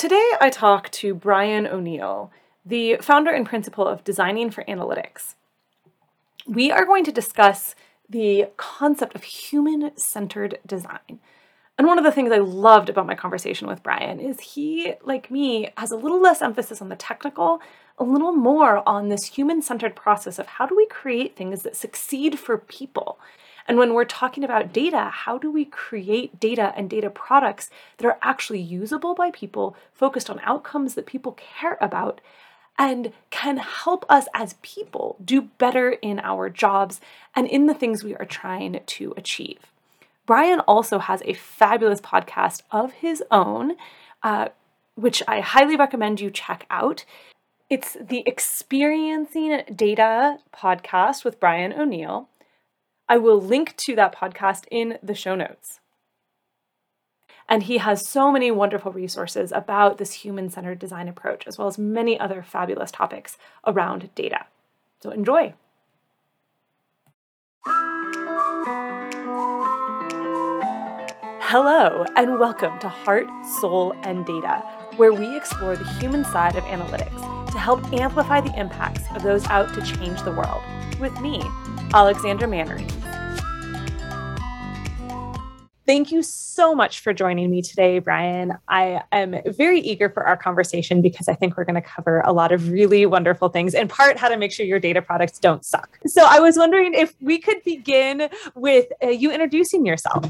Today, I talk to Brian O'Neill, the founder and principal of Designing for Analytics. We are going to discuss the concept of human centered design. And one of the things I loved about my conversation with Brian is he, like me, has a little less emphasis on the technical, a little more on this human centered process of how do we create things that succeed for people. And when we're talking about data, how do we create data and data products that are actually usable by people, focused on outcomes that people care about, and can help us as people do better in our jobs and in the things we are trying to achieve. Brian also has a fabulous podcast of his own, uh, which I highly recommend you check out. It's the Experiencing Data podcast with Brian O'Neill. I will link to that podcast in the show notes. And he has so many wonderful resources about this human centered design approach, as well as many other fabulous topics around data. So enjoy. Hello, and welcome to Heart, Soul, and Data, where we explore the human side of analytics to help amplify the impacts of those out to change the world. With me, Alexandra Mannerings. Thank you so much for joining me today, Brian. I am very eager for our conversation because I think we're going to cover a lot of really wonderful things, in part, how to make sure your data products don't suck. So, I was wondering if we could begin with uh, you introducing yourself.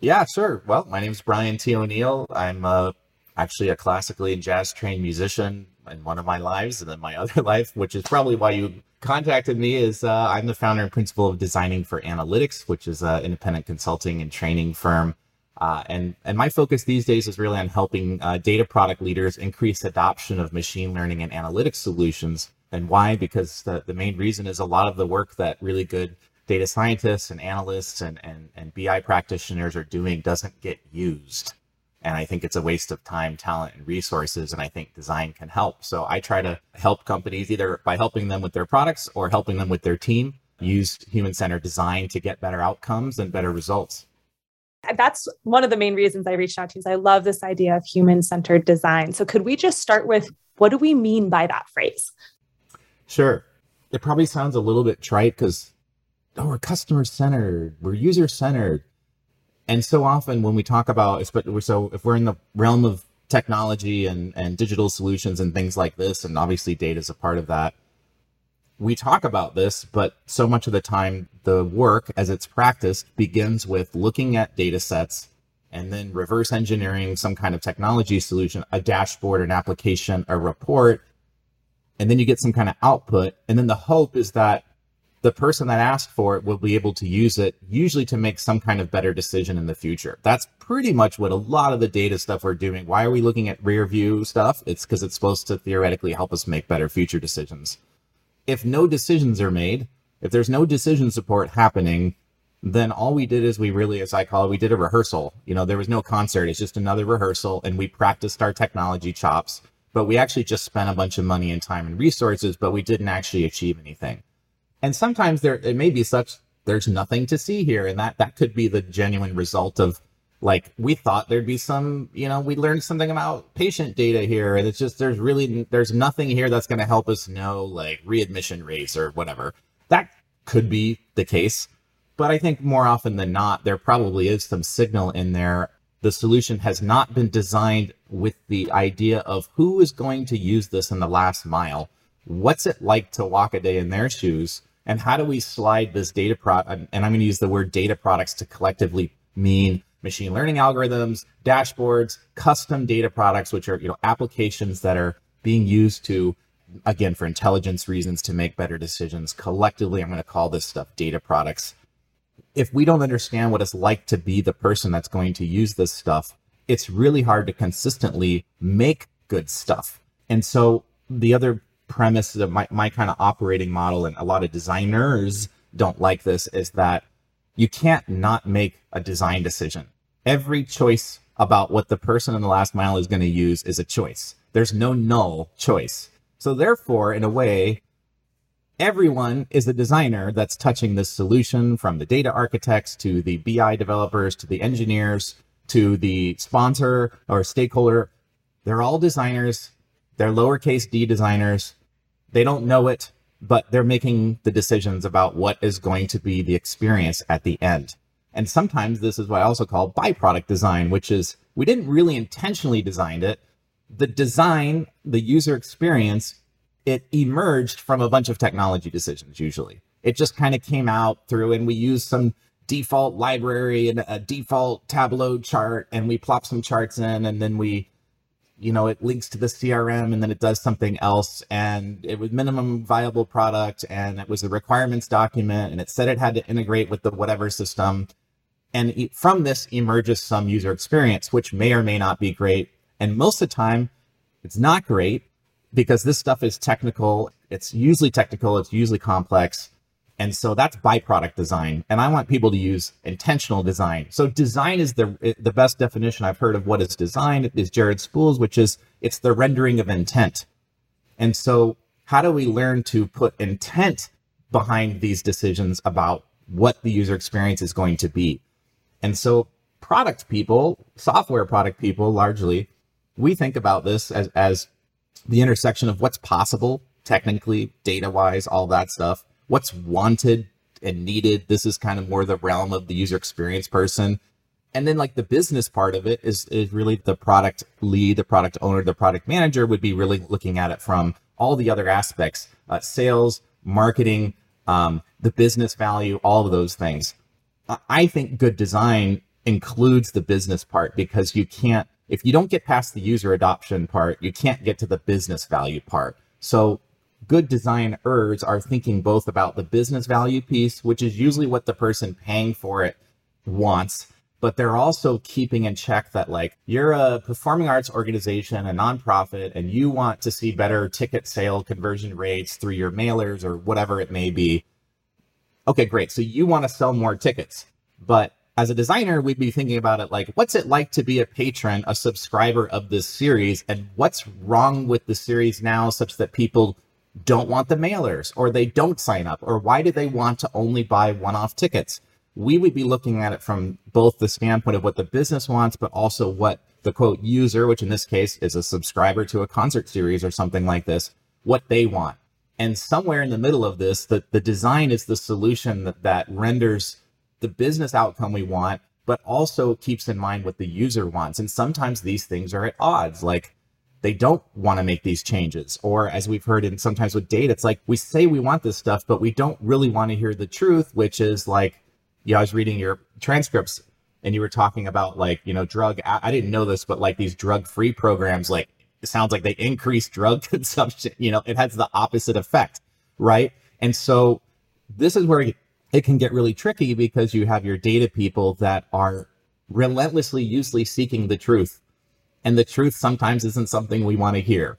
Yeah, sure. Well, my name is Brian T. O'Neill. I'm uh, actually a classically and jazz trained musician in one of my lives, and then my other life, which is probably why you contacted me is uh, I'm the founder and principal of Designing for Analytics, which is an independent consulting and training firm. Uh, and and my focus these days is really on helping uh, data product leaders increase adoption of machine learning and analytics solutions. And why? Because the, the main reason is a lot of the work that really good data scientists and analysts and, and, and BI practitioners are doing doesn't get used. And I think it's a waste of time, talent, and resources. And I think design can help. So I try to help companies either by helping them with their products or helping them with their team use human centered design to get better outcomes and better results. That's one of the main reasons I reached out to you. Is I love this idea of human centered design. So could we just start with what do we mean by that phrase? Sure. It probably sounds a little bit trite because oh, we're customer centered, we're user centered. And so often when we talk about, so if we're in the realm of technology and, and digital solutions and things like this, and obviously data is a part of that, we talk about this, but so much of the time the work as it's practiced begins with looking at data sets and then reverse engineering some kind of technology solution, a dashboard, an application, a report, and then you get some kind of output. And then the hope is that the person that asked for it will be able to use it usually to make some kind of better decision in the future. That's pretty much what a lot of the data stuff we're doing. Why are we looking at rear view stuff? It's because it's supposed to theoretically help us make better future decisions. If no decisions are made, if there's no decision support happening, then all we did is we really, as I call it, we did a rehearsal. You know, there was no concert. It's just another rehearsal and we practiced our technology chops, but we actually just spent a bunch of money and time and resources, but we didn't actually achieve anything and sometimes there it may be such there's nothing to see here and that that could be the genuine result of like we thought there'd be some you know we learned something about patient data here and it's just there's really there's nothing here that's going to help us know like readmission rates or whatever. That could be the case but i think more often than not there probably is some signal in there. The solution has not been designed with the idea of who is going to use this in the last mile. What's it like to walk a day in their shoes and how do we slide this data pro and i'm going to use the word data products to collectively mean machine learning algorithms dashboards custom data products which are you know applications that are being used to again for intelligence reasons to make better decisions. Collectively i'm going to call this stuff data products. If we don't understand what it's like to be the person that's going to use this stuff it's really hard to consistently make good stuff. And so the other premise of my, my kind of operating model and a lot of designers don't like this is that you can't not make a design decision. Every choice about what the person in the last mile is going to use is a choice. There's no null choice. So therefore, in a way, everyone is a designer that's touching this solution from the data architects to the BI developers to the engineers to the sponsor or stakeholder They're all designers. They're lowercase d designers. They don't know it, but they're making the decisions about what is going to be the experience at the end. And sometimes this is what I also call byproduct design, which is we didn't really intentionally design it. The design, the user experience, it emerged from a bunch of technology decisions usually. It just kind of came out through and we used some default library and a default Tableau chart and we plop some charts in and then we you know, it links to the CRM and then it does something else. And it was minimum viable product and it was a requirements document and it said it had to integrate with the whatever system. And from this emerges some user experience, which may or may not be great. And most of the time, it's not great because this stuff is technical. It's usually technical. It's usually complex. And so that's byproduct design. And I want people to use intentional design. So design is the eh, the best definition I've heard of what is design is Jared Spool's, which is it's the rendering of intent. And so how do we learn to put intent behind these decisions about what the user experience is going to be? And so product people, software product people largely, we think about this as, as the intersection of what's possible technically, data wise, all that stuff what's wanted and needed. This is kind of more the realm of the user experience person. And then like the business part of it is, is really the product lead, the product owner, the product manager would be really looking at it from all the other aspects, uh, sales, marketing, um, the business value, all of those things. I think good design includes the business part because you can't, if you don't get past the user adoption part, you can't get to the business value part. So good designers are thinking both about the business value piece, which is usually what the person paying for it wants, but they're also keeping in check that like you're a performing arts organization, a nonprofit, and you want to see better ticket sale conversion rates through your mailers or whatever it may be. Okay, great. So you want to sell more tickets, but as a designer, we'd be thinking about it like, what's it like to be a patron, a subscriber of this series, and what's wrong with the series now such that people don't want the mailers or they don't sign up or why do they want to only buy one-off tickets? We would be looking at it from both the standpoint of what the business wants but also what the quote user which in this case is a subscriber to a concert series or something like this what they want. And somewhere in the middle of this the, the design is the solution that, that renders the business outcome we want but also keeps in mind what the user wants. And sometimes these things are at odds like they don't want to make these changes. Or as we've heard in sometimes with data, it's like we say we want this stuff, but we don't really want to hear the truth, which is like, yeah, I was reading your transcripts and you were talking about like, you know, drug, I, didn't know this, but like these drug free programs, like it sounds like they increase drug consumption. You know, it has the opposite effect, right? And so this is where it can get really tricky because you have your data people that are relentlessly usually seeking the truth and the truth sometimes isn't something we want to hear.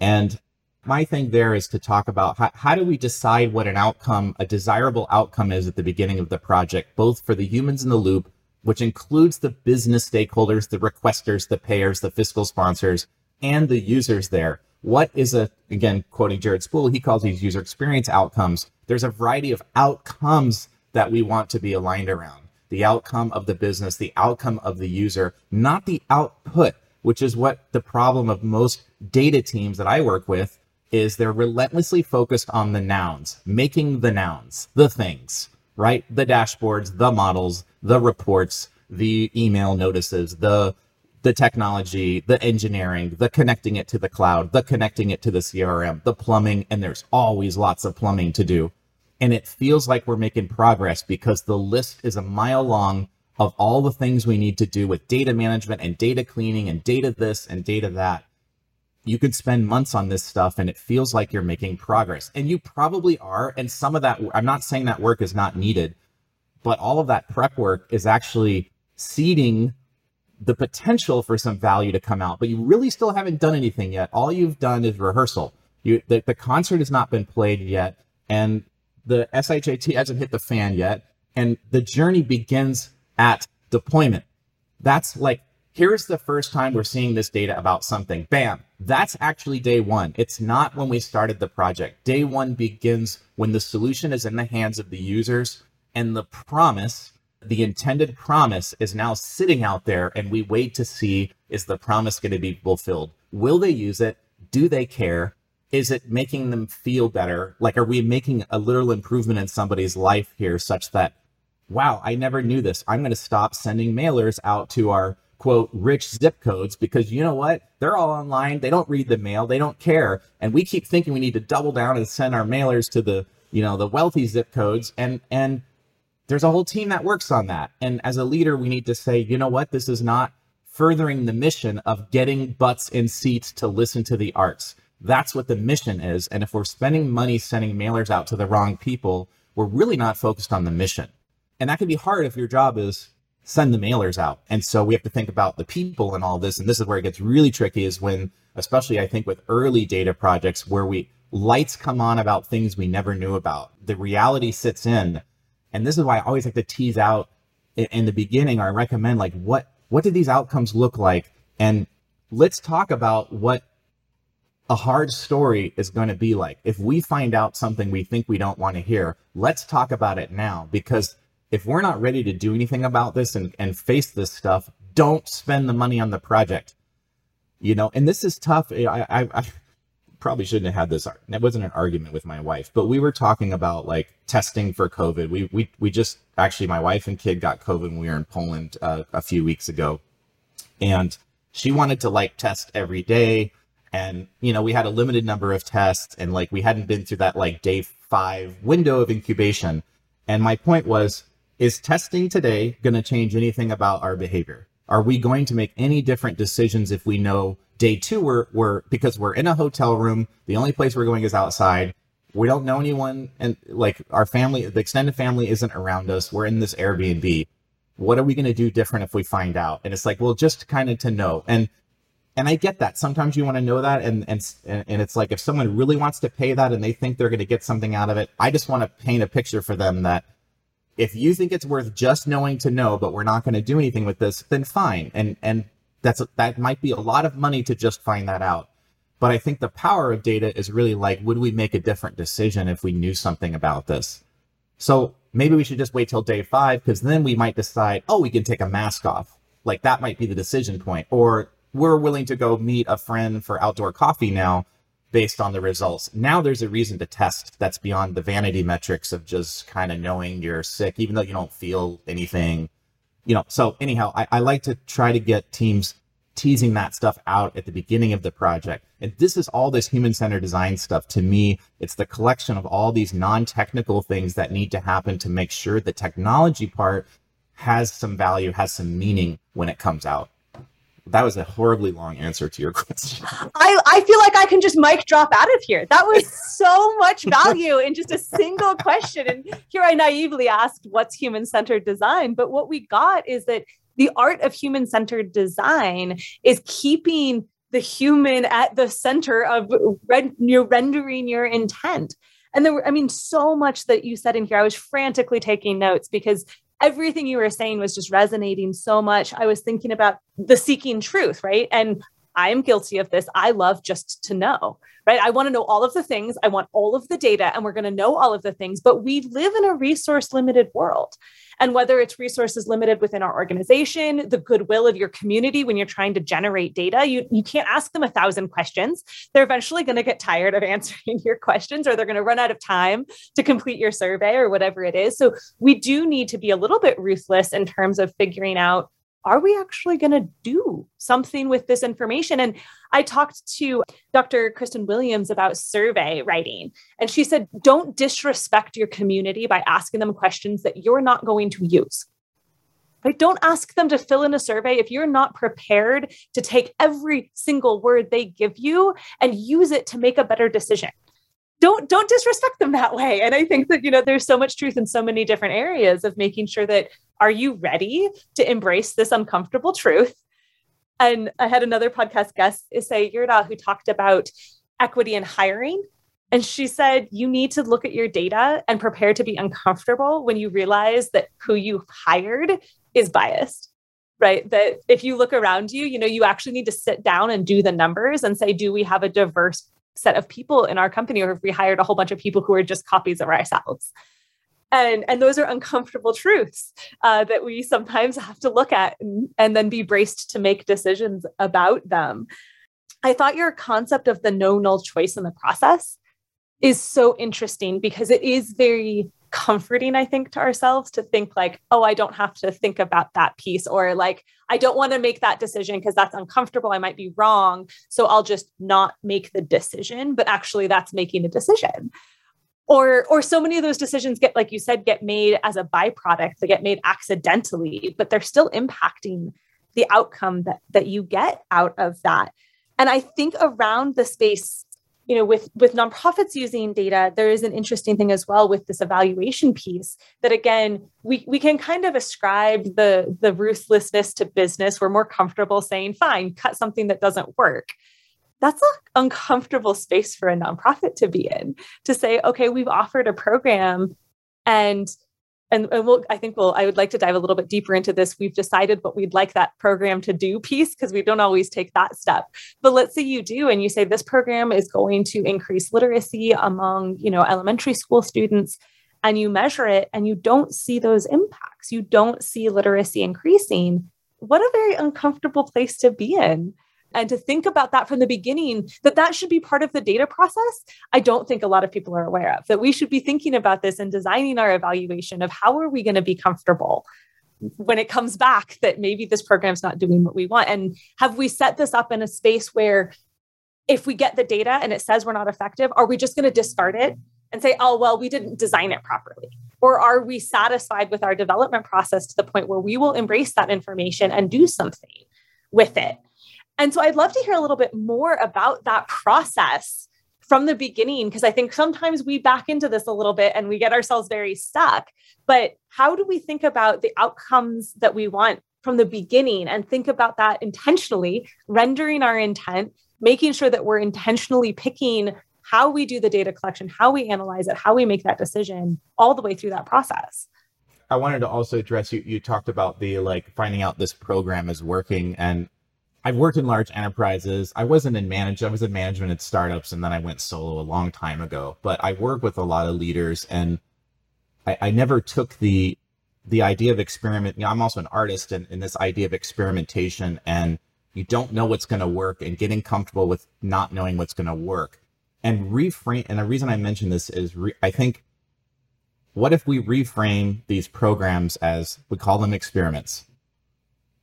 And my thing there is to talk about how, how do we decide what an outcome, a desirable outcome is at the beginning of the project, both for the humans in the loop, which includes the business stakeholders, the requesters, the payers, the fiscal sponsors, and the users there. What is a, again, quoting Jared Spool, he calls these user experience outcomes. There's a variety of outcomes that we want to be aligned around. The outcome of the business, the outcome of the user, not the output which is what the problem of most data teams that I work with is they're relentlessly focused on the nouns, making the nouns, the things, right? The dashboards, the models, the reports, the email notices, the the technology, the engineering, the connecting it to the cloud, the connecting it to the CRM, the plumbing, and there's always lots of plumbing to do. And it feels like we're making progress because the list is a mile long of all the things we need to do with data management and data cleaning and data this and data that. You could spend months on this stuff and it feels like you're making progress. And you probably are. And some of that, I'm not saying that work is not needed, but all of that prep work is actually seeding the potential for some value to come out. But you really still haven't done anything yet. All you've done is rehearsal. You, the, the concert has not been played yet. And the SHAT hasn't hit the fan yet. And the journey begins at deployment. That's like, here's the first time we're seeing this data about something. Bam. That's actually day one. It's not when we started the project. Day one begins when the solution is in the hands of the users and the promise, the intended promise is now sitting out there and we wait to see is the promise going to be fulfilled? will they use it? Do they care? Is it making them feel better? Like, are we making a literal improvement in somebody's life here such that, wow, I never knew this. I'm going to stop sending mailers out to our quote rich zip codes because you know what? They're all online. They don't read the mail. They don't care. And we keep thinking we need to double down and send our mailers to the you know the wealthy zip codes. And and there's a whole team that works on that. And as a leader we need to say you know what? This is not furthering the mission of getting butts in seats to listen to the arts. That's what the mission is. And if we're spending money sending mailers out to the wrong people we're really not focused on the mission and that can be hard if your job is send the mailers out. And so we have to think about the people and all this. And this is where it gets really tricky is when, especially I think with early data projects where we lights come on about things we never knew about. The reality sits in. And this is why I always like to tease out in, the beginning or I recommend like what what did these outcomes look like? And let's talk about what a hard story is going to be like. If we find out something we think we don't want to hear, let's talk about it now because if we're not ready to do anything about this and, and face this stuff, don't spend the money on the project. You know, and this is tough. I, I, I probably shouldn't have had this. It wasn't an argument with my wife, but we were talking about like testing for COVID. We we we just actually my wife and kid got COVID when we were in Poland uh, a few weeks ago, and she wanted to like test every day. And you know, we had a limited number of tests, and like we hadn't been through that like day five window of incubation. And my point was, is testing today going to change anything about our behavior? Are we going to make any different decisions if we know day two we're, we're because we're in a hotel room, the only place we're going is outside. We don't know anyone and like our family, the extended family isn't around us. We're in this Airbnb. What are we going to do different if we find out? And it's like, well, just kind of to know. And and I get that. Sometimes you want to know that, and and and it's like if someone really wants to pay that and they think they're going to get something out of it, I just want to paint a picture for them that if you think it's worth just knowing to know, but we're not going to do anything with this, then fine. And and that's that might be a lot of money to just find that out. But I think the power of data is really like, would we make a different decision if we knew something about this? So maybe we should just wait till day five because then we might decide, oh, we can take a mask off. Like that might be the decision point. Or we're willing to go meet a friend for outdoor coffee now based on the results. Now there's a reason to test that's beyond the vanity metrics of just kind of knowing you're sick, even though you don't feel anything. You know, so anyhow, I, I like to try to get teams teasing that stuff out at the beginning of the project. And this is all this human centered design stuff. To me, it's the collection of all these non technical things that need to happen to make sure the technology part has some value, has some meaning when it comes out that was a horribly long answer to your question. I, I feel like I can just mic drop out of here. That was so much value in just a single question. And here I naively asked, what's human centered design? But what we got is that the art of human centered design is keeping the human at the center of red, you rendering your intent. And there were, I mean, so much that you said in here. I was frantically taking notes because everything you were saying was just resonating so much. I was thinking about the seeking truth, right? And I am guilty of this. I love just to know, right? I want to know all of the things. I want all of the data, and we're going to know all of the things. But we live in a resource limited world. And whether it's resources limited within our organization, the goodwill of your community when you're trying to generate data, you, you can't ask them a thousand questions. They're eventually going to get tired of answering your questions or they're going to run out of time to complete your survey or whatever it is. So we do need to be a little bit ruthless in terms of figuring out are we actually going to do something with this information? And I talked to Dr. Kristen Williams about survey writing, and she said, don't disrespect your community by asking them questions that you're not going to use. Right? Don't ask them to fill in a survey if you're not prepared to take every single word they give you and use it to make a better decision don't don't disrespect them that way. And i think that you know there's so much truth in so many different areas of making sure that are you ready to embrace this uncomfortable truth? And i had another podcast guest say yurda who talked about equity in hiring. And she said you need to look at your data and prepare to be uncomfortable when you realize that who you hired is biased right? That if you look around you you know you actually need to sit down and do the numbers and say do we have a diverse set of people in our company or if we hired a whole bunch of people who are just copies of ourselves. And and those are uncomfortable truths uh, that we sometimes have to look at and, and then be braced to make decisions about them. I thought your concept of the no null choice in the process is so interesting because it is very comforting, I think, to ourselves to think like, oh, I don't have to think about that piece, or like, I don't want to make that decision because that's uncomfortable. I might be wrong. So I'll just not make the decision. But actually, that's making a decision. Or, or so many of those decisions get, like you said, get made as a byproduct. They get made accidentally, but they're still impacting the outcome that that you get out of that. And I think around the space you know with with nonprofits using data there is an interesting thing as well with this evaluation piece that again we we can kind of ascribe the the ruthlessness to business. We're more comfortable saying fine cut something that doesn't work. That's an uncomfortable space for a nonprofit to be in to say okay we've offered a program and and, and we'll, I think we'll, I would like to dive a little bit deeper into this. We've decided what we'd like that program to do piece because we don't always take that step. But let's say you do, and you say this program is going to increase literacy among, you know, elementary school students, and you measure it and you don't see those impacts. You don't see literacy increasing. What a very uncomfortable place to be in and to think about that from the beginning that that should be part of the data process i don't think a lot of people are aware of that we should be thinking about this and designing our evaluation of how are we going to be comfortable when it comes back that maybe this program's not doing what we want. And have we set this up in a space where if we get the data and it says we're not effective are we just going to discard it and say oh well we didn't design it properly or are we satisfied with our development process to the point where we will embrace that information and do something with it and so I'd love to hear a little bit more about that process from the beginning, because I think sometimes we back into this a little bit and we get ourselves very stuck. But how do we think about the outcomes that we want from the beginning and think about that intentionally, rendering our intent, making sure that we're intentionally picking how we do the data collection, how we analyze it, how we make that decision all the way through that process. I wanted to also address you. You talked about the like finding out this program is working, and I've worked in large enterprises. I wasn't in management. I was in management at startups, and then I went solo a long time ago. But I work with a lot of leaders, and I, I never took the the idea of experiment. You know, I'm also an artist, and, and this idea of experimentation, and you don't know what's going to work, and getting comfortable with not knowing what's going to work, and reframe. And the reason I mention this is, re, I think, what if we reframe these programs as we call them experiments?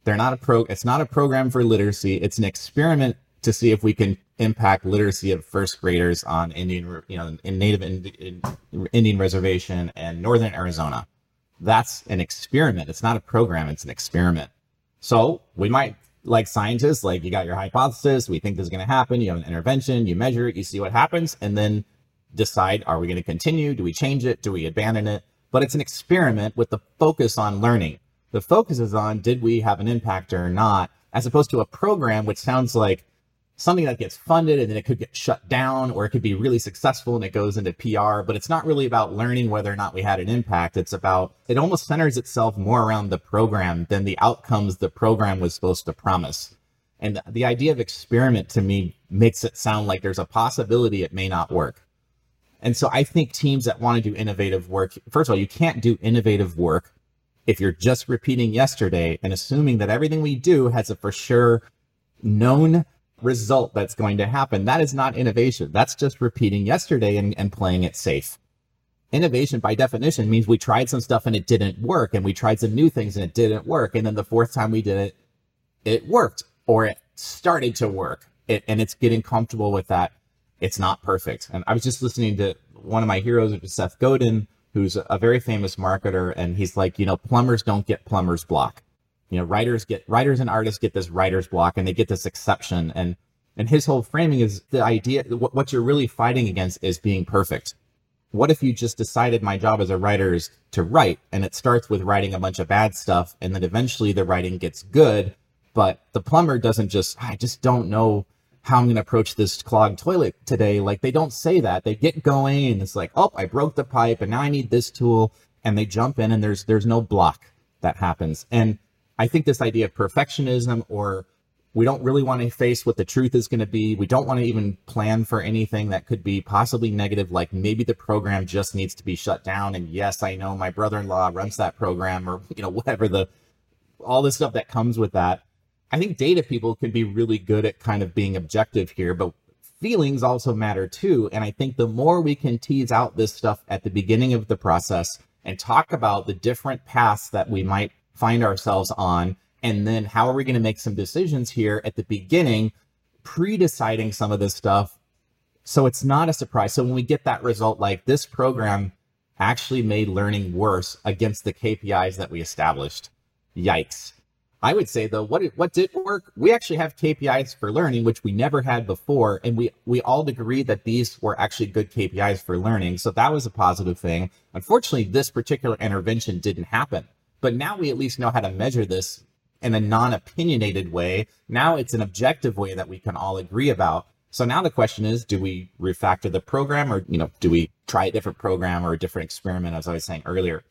They're not a pro. It's not a program for literacy. It's an experiment to see if we can impact literacy of first graders on Indian, you know, in Native in, Indian reservation and Northern Arizona. That's an experiment. It's not a program. It's an experiment. So we might, like scientists, like you got your hypothesis. We think this is going to happen. You have an intervention. You measure it. You see what happens, and then decide: Are we going to continue? Do we change it? Do we abandon it? But it's an experiment with the focus on learning the focus is on did we have an impact or not, as opposed to a program which sounds like something that gets funded and then it could get shut down or it could be really successful and it goes into PR, but it's not really about learning whether or not we had an impact. It's about, it almost centers itself more around the program than the outcomes the program was supposed to promise. And the idea of experiment to me makes it sound like there's a possibility it may not work. And so I think teams that want to do innovative work, first of all, you can't do innovative work if you're just repeating yesterday and assuming that everything we do has a for sure known result that's going to happen, that is not innovation. That's just repeating yesterday and, and playing it safe. Innovation, by definition, means we tried some stuff and it didn't work, and we tried some new things and it didn't work. And then the fourth time we did it, it worked or it started to work. It, and it's getting comfortable with that. It's not perfect. And I was just listening to one of my heroes, which is Seth Godin, who's a very famous marketer, and he's like, you know, plumbers don't get plumber's block. You know, writers get writers and artists get this writer's block, and they get this exception. And and his whole framing is the idea. What, what you're really fighting against is being perfect. What if you just decided my job as a writer is to write, and it starts with writing a bunch of bad stuff, and then eventually the writing gets good, but the plumber doesn't just I just don't know how I'm going to approach this clogged toilet today. Like they don't say that. They get going and it's like, oh, I broke the pipe and now I need this tool. And they jump in and there's there's no block that happens. And I think this idea of perfectionism or we don't really want to face what the truth is going to be. We don't want to even plan for anything that could be possibly negative, like maybe the program just needs to be shut down. And yes, I know my brother-in-law runs that program or, you know, whatever the, all the stuff that comes with that I think data people can be really good at kind of being objective here, but feelings also matter too. And I think the more we can tease out this stuff at the beginning of the process and talk about the different paths that we might find ourselves on, and then how are we going to make some decisions here at the beginning, pre deciding some of this stuff. So it's not a surprise. So when we get that result, like this program actually made learning worse against the KPIs that we established. Yikes. I would say though, what what did work? We actually have KPIs for learning, which we never had before, and we we all agree that these were actually good KPIs for learning. So that was a positive thing. Unfortunately, this particular intervention didn't happen, but now we at least know how to measure this in a non-opinionated way. Now it's an objective way that we can all agree about. So now the question is, do we refactor the program, or you know, do we try a different program or a different experiment, as I was saying earlier?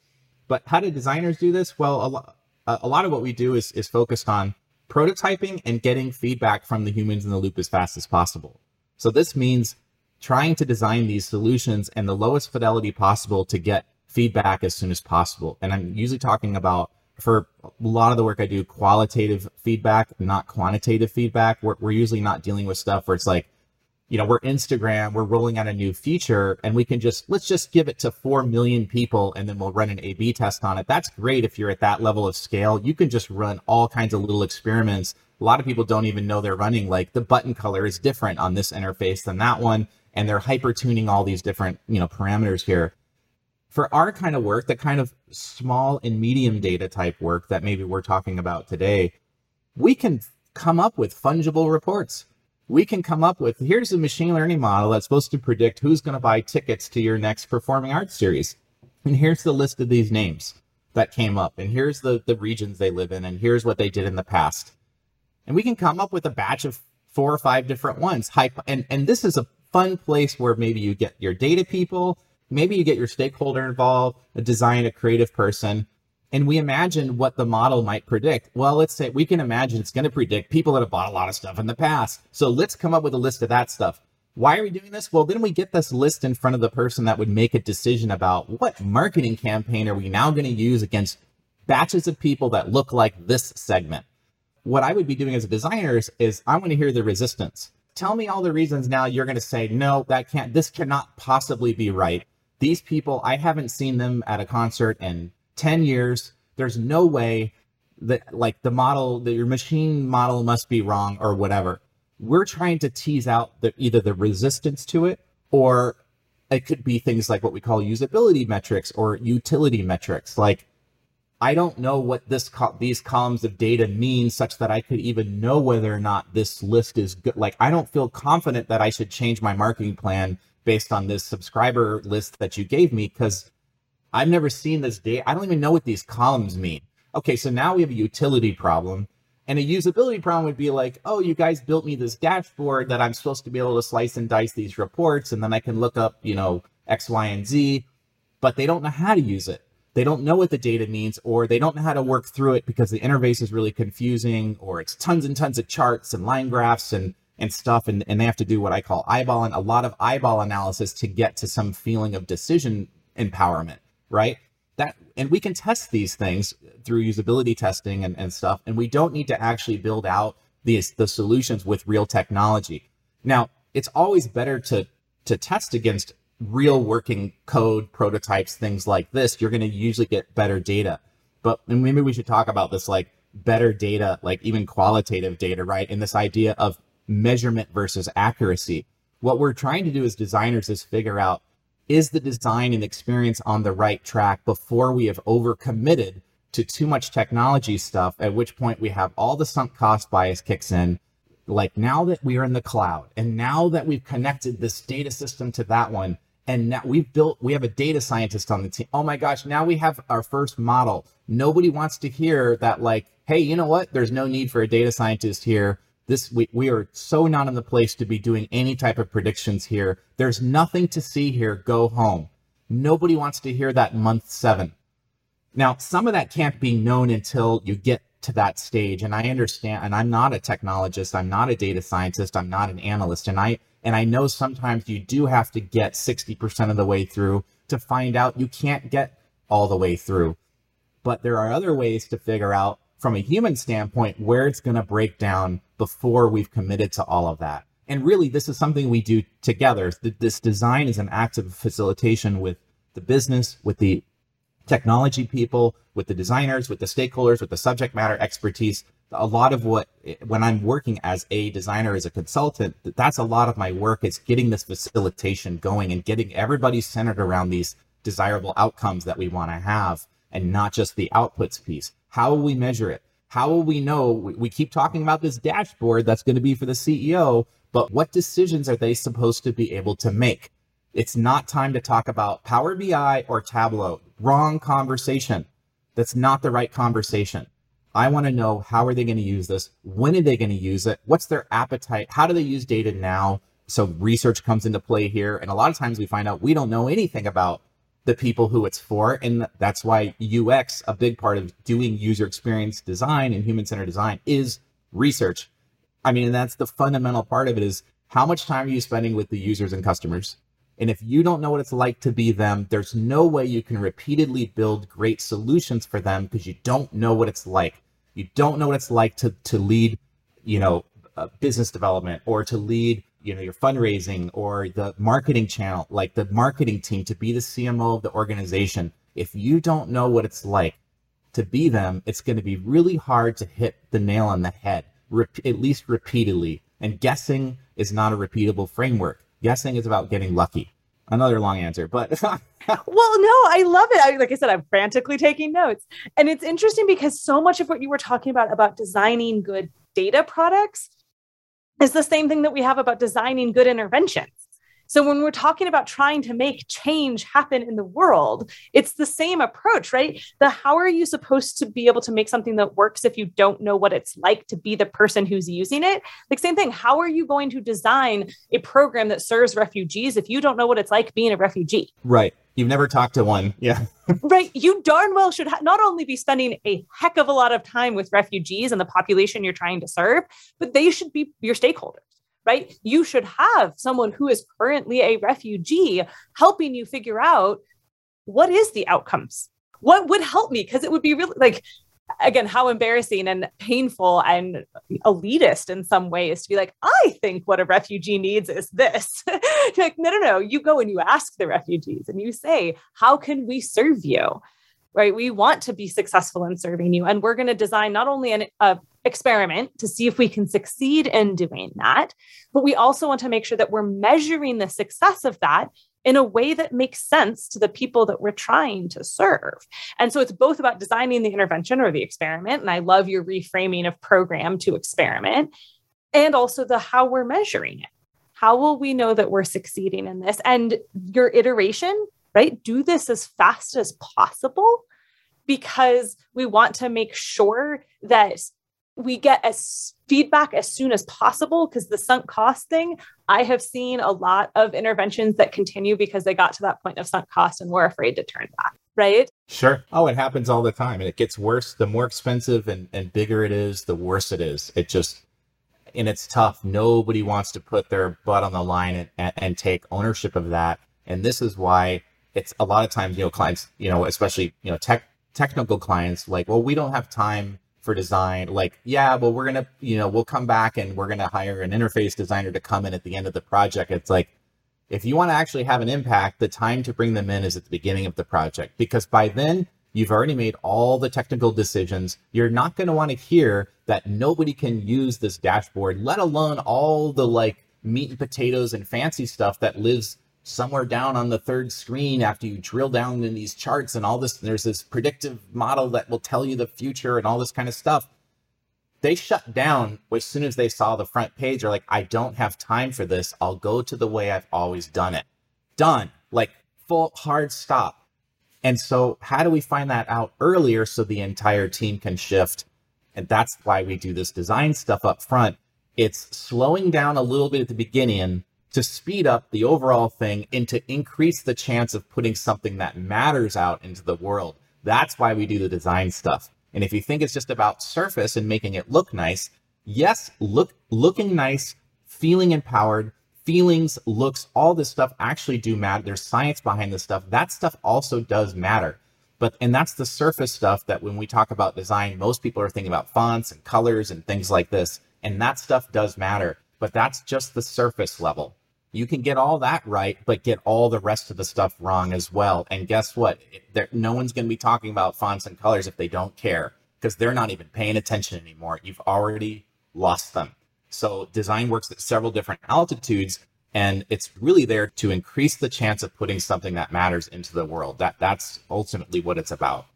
But how do designers do this? Well, a lot Uh, a lot of what we do is, is focused on prototyping and getting feedback from the humans in the loop as fast as possible. So this means trying to design these solutions and the lowest fidelity possible to get feedback as soon as possible. And I'm usually talking about for a lot of the work I do, qualitative feedback, not quantitative feedback. We're, we're usually not dealing with stuff where it's like, you know, we're Instagram, we're rolling out a new feature and we can just, let's just give it to 4 million people and then we'll run an A B test on it. That's great if you're at that level of scale. You can just run all kinds of little experiments. A lot of people don't even know they're running like the button color is different on this interface than that one. And they're hyper tuning all these different, you know, parameters here. For our kind of work, the kind of small and medium data type work that maybe we're talking about today, we can come up with fungible reports we can come up with here's a machine learning model that's supposed to predict who's going to buy tickets to your next performing arts series. And here's the list of these names that came up. And here's the, the regions they live in. And here's what they did in the past. And we can come up with a batch of four or five different ones. And, and this is a fun place where maybe you get your data people, maybe you get your stakeholder involved, a design, a creative person, and we imagine what the model might predict. Well, let's say we can imagine it's going to predict people that have bought a lot of stuff in the past. So let's come up with a list of that stuff. Why are we doing this? Well, then we get this list in front of the person that would make a decision about what marketing campaign are we now going to use against batches of people that look like this segment. What I would be doing as a designer is, is I want to hear the resistance. Tell me all the reasons now you're going to say, no, that can't, this cannot possibly be right. These people, I haven't seen them at a concert in 10 years. There's no way that like the model, that your machine model must be wrong or whatever. We're trying to tease out the, either the resistance to it or it could be things like what we call usability metrics or utility metrics. Like, I don't know what this co- these columns of data mean such that I could even know whether or not this list is good. Like, I don't feel confident that I should change my marketing plan based on this subscriber list that you gave me because I've never seen this data. I don't even know what these columns mean. Okay, so now we have a utility problem. And a usability problem would be like, oh, you guys built me this dashboard that I'm supposed to be able to slice and dice these reports, and then I can look up, you know, X, Y, and Z, but they don't know how to use it. They don't know what the data means, or they don't know how to work through it because the interface is really confusing, or it's tons and tons of charts and line graphs and and stuff, and, and they have to do what I call eyeball and a lot of eyeball analysis to get to some feeling of decision empowerment right? That and we can test these things through usability testing and, and stuff, and we don't need to actually build out these the solutions with real technology. Now, it's always better to to test against real working code prototypes, things like this. You're going to usually get better data. But and maybe we should talk about this like better data, like even qualitative data, right? And this idea of measurement versus accuracy. What we're trying to do as designers is figure out is the design and experience on the right track before we have overcommitted to too much technology stuff, at which point we have all the sunk cost bias kicks in. Like now that we are in the cloud and now that we've connected this data system to that one, and now we've built, we have a data scientist on the team. Oh my gosh, now we have our first model. Nobody wants to hear that, like, hey, you know what? There's no need for a data scientist here this we, we are so not in the place to be doing any type of predictions here. There's nothing to see here. Go home. Nobody wants to hear that month seven. Now some of that can't be known until you get to that stage and i understand and i'm not a technologist i'm not a data scientist i'm not an analyst and i and i know sometimes you do have to get 60% of the way through to find out. You can't get all the way through. But there are other ways to figure out from a human standpoint where it's going to break down before we've committed to all of that. And really, this is something we do together. This design is an act of facilitation with the business, with the technology people, with the designers, with the stakeholders, with the subject matter expertise. A lot of what, eh, when I'm working as a designer, as a consultant, that's a lot of my work is getting this facilitation going and getting everybody centered around these desirable outcomes that we want to have and not just the outputs piece. How will we measure it? How will we know? We keep talking about this dashboard that's going to be for the CEO, but what decisions are they supposed to be able to make? It's not time to talk about Power BI or Tableau. Wrong conversation. That's not the right conversation. I want to know how are they going to use this? When are they going to use it? What's their appetite? How do they use data now? So research comes into play here. And a lot of times we find out we don't know anything about the people who it's for. And that's why UX, a big part of doing user experience design and human centered design is research. I mean, and that's the fundamental part of it is how much time are you spending with the users and customers? And if you don't know what it's like to be them, there's no way you can repeatedly build great solutions for them because you don't know what it's like. You don't know what it's like to, to lead, you know, uh, business development or to lead, you know, your fundraising or the marketing channel, like the marketing team to be the CMO of the organization. If you don't know what it's like to be them, it's going to be really hard to hit the nail on the head at least repeatedly. And guessing is not a repeatable framework. Guessing is about getting lucky. Another long answer, but well, no, I love it. I, like I said, I'm frantically taking notes, and it's interesting because so much of what you were talking about about designing good data products is the same thing that we have about designing good interventions. So when we're talking about trying to make change happen in the world, it's the same approach, right? The how are you supposed to be able to make something that works if you don't know what it's like to be the person who's using it? Like same thing, how are you going to design a program that serves refugees if you don't know what it's like being a refugee? Right. You've never talked to one. Yeah. right. You darn well should ha- not only be spending a heck of a lot of time with refugees and the population you're trying to serve, but they should be your stakeholders right? You should have someone who is currently a refugee helping you figure out what is the outcomes. What would help me? Because it would be really like, again, how embarrassing and painful and elitist in some ways to be like, I think what a refugee needs is this. like, no, no, no. You go and you ask the refugees and you say, how can we serve you? Right? We want to be successful in serving you. And we're going to design not only an a experiment to see if we can succeed in doing that, but we also want to make sure that we're measuring the success of that in a way that makes sense to the people that we're trying to serve. And so it's both about designing the intervention or the experiment. And I love your reframing of program to experiment and also the how we're measuring it. How will we know that we're succeeding in this? And your iteration right? Do this as fast as possible because we want to make sure that we get as feedback as soon as possible because the sunk cost thing i have seen a lot of interventions that continue because they got to that point of sunk cost and were afraid to turn back right? Sure. Oh it happens all the time and it gets worse. The more expensive and, and bigger it is the worse it is. It just and it's tough. Nobody wants to put their butt on the line and, and, and take ownership of that. And this is why it's a lot of times, you know, clients, you know, especially, you know, tech, technical clients, like, well, we don't have time for design. Like, yeah, well, we're going to, you know, we'll come back and we're going to hire an interface designer to come in at the end of the project. It's like, if you want to actually have an impact, the time to bring them in is at the beginning of the project because by then you've already made all the technical decisions. You're not going to want to hear that nobody can use this dashboard, let alone all the like meat and potatoes and fancy stuff that lives somewhere down on the third screen after you drill down in these charts and all this there's this predictive model that will tell you the future and all this kind of stuff. They shut down as soon as they saw the front page. They're like i don't have time for this. I'll go to the way i've always done it. Done. Like full hard stop. And so how do we find that out earlier so the entire team can shift? And that's why we do this design stuff up front. It's slowing down a little bit at the beginning to speed up the overall thing and to increase the chance of putting something that matters out into the world. That's why we do the design stuff. And if you think it's just about surface and making it look nice, yes, look looking nice, feeling empowered, feelings, looks, all this stuff actually do matter. There's science behind this stuff. That stuff also does matter. But and that's the surface stuff that when we talk about design, most people are thinking about fonts and colors and things like this. And that stuff does matter, but that's just the surface level. You can get all that right, but get all the rest of the stuff wrong as well. And guess what? There, no one's going to be talking about fonts and colors if they don't care because they're not even paying attention anymore. You've already lost them. So design works at several different altitudes and it's really there to increase the chance of putting something that matters into the world. That that's ultimately what it's about.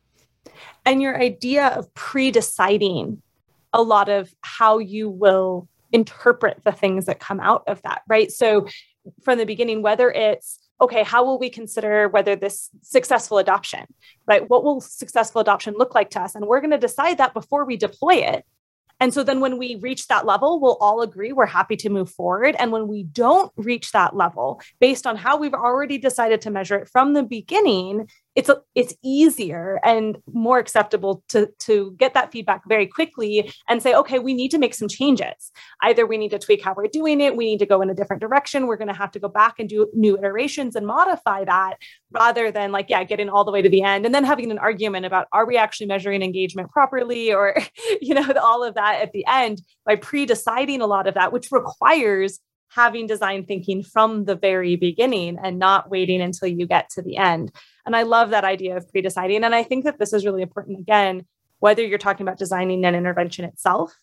And your idea of pre-deciding a lot of how you will interpret the things that come out of that, right? So from the beginning, whether it's okay, how will we consider whether this successful adoption, right? What will successful adoption look like to us? And we're going to decide that before we deploy it. And so then when we reach that level, we'll all agree we're happy to move forward. And when we don't reach that level, based on how we've already decided to measure it from the beginning, it's it's easier and more acceptable to to get that feedback very quickly and say okay we need to make some changes either we need to tweak how we're doing it we need to go in a different direction we're going to have to go back and do new iterations and modify that rather than like yeah getting all the way to the end and then having an argument about are we actually measuring engagement properly or you know all of that at the end by pre-deciding a lot of that which requires having design thinking from the very beginning and not waiting until you get to the end. And I love that idea of pre deciding. And I think that this is really important again, whether you're talking about designing an intervention itself,